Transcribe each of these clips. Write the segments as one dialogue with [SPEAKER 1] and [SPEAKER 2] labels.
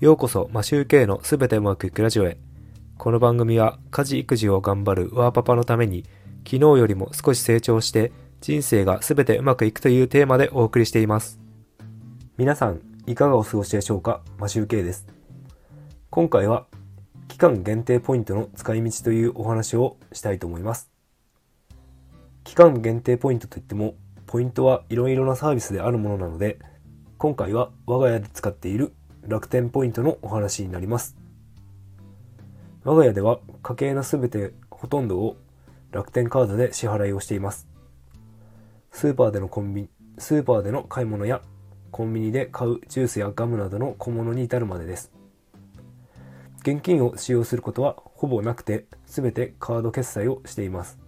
[SPEAKER 1] ようこそ、マシューケイのすべてうまくいくラジオへ。この番組は、家事育児を頑張るワーパパのために、昨日よりも少し成長して、人生がすべてうまくいくというテーマでお送りしています。皆さん、いかがお過ごしでしょうか？マシューケイです。今回は、期間限定ポイントの使い道というお話をしたいと思います。期間限定ポイントといっても、ポイントはいろいろなサービスであるものなので、今回は我が家で使っている楽天ポイントのお話になります。我が家では家計のすべてほとんどを楽天カードで支払いをしています。スーパーでのコンビニ、スーパーでの買い物やコンビニで買うジュースやガムなどの小物に至るまでです。現金を使用することはほぼなくて、すべてカード決済をしています。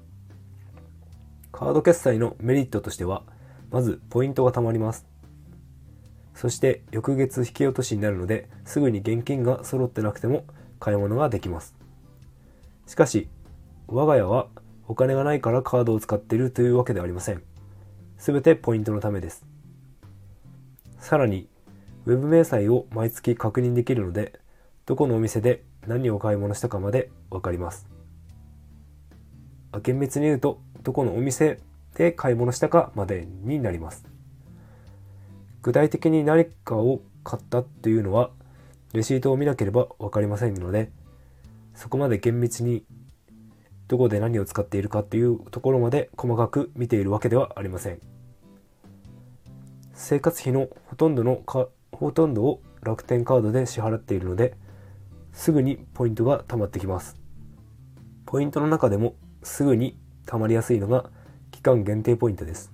[SPEAKER 1] カード決済のメリットとしては、まずポイントが貯まります。そして翌月引き落としになるのですぐに現金が揃ってなくても買い物ができます。しかし、我が家はお金がないからカードを使っているというわけではありません。すべてポイントのためです。さらに、ウェブ明細を毎月確認できるので、どこのお店で何を買い物したかまでわかります。厳密に言うと、どこのお店で買い物したかまでになります。具体的に何かを買ったっていうのはレシートを見なければ分かりませんのでそこまで厳密にどこで何を使っているかっていうところまで細かく見ているわけではありません。生活費のほとんどのかほとんどを楽天カードで支払っているのですぐにポイントが貯まってきます。ポイントの中でもすぐに貯まりやすいのが期間限定ポイントです。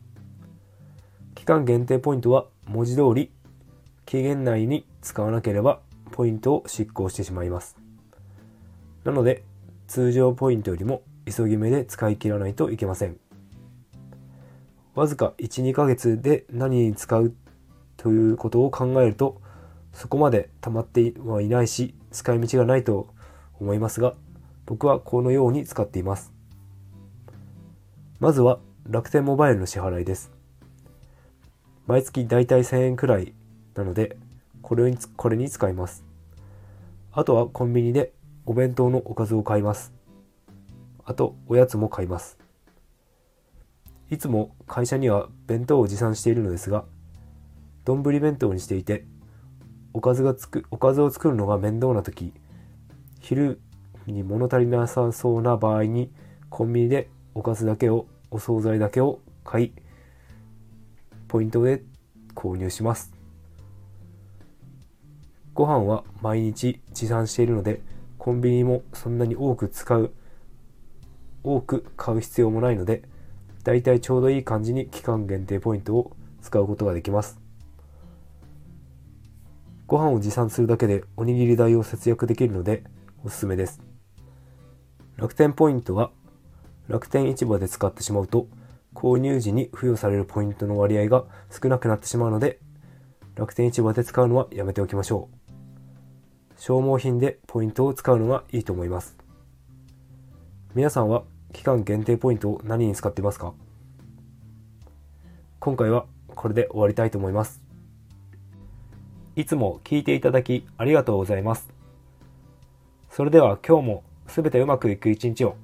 [SPEAKER 1] 期間限定ポイントは文字通り期限内に使わなければポイントを執行してしまいます。なので通常ポイントよりも急ぎ目で使い切らないといけません。わずか1、2ヶ月で何に使うということを考えるとそこまで溜まってはいないし使い道がないと思いますが僕はこのように使っています。まずは楽天モバイルの支払いです。毎月だいたい1000円くらいなので、これにこれに使います。あとはコンビニでお弁当のおかずを買います。あと、おやつも買います。いつも会社には弁当を持参しているのですが、丼弁当にしていて、おかずがつく、おかずを作るのが面倒な時、昼に物足りなさそうな場合に、コンビニでおかずだけを、お惣菜だけを買い、ポイントで購入します。ご飯は毎日持参しているので、コンビニもそんなに多く使う、多く買う必要もないので、だいたいちょうどいい感じに期間限定ポイントを使うことができます。ご飯を持参するだけでおにぎり代を節約できるのでおすすめです。楽天ポイントは楽天市場で使ってしまうと購入時に付与されるポイントの割合が少なくなってしまうので、楽天市場で使うのはやめておきましょう。消耗品でポイントを使うのがいいと思います。皆さんは期間限定ポイントを何に使っていますか？今回はこれで終わりたいと思います。いつも聞いていただきありがとうございます。それでは今日も全てうまくいく一日を。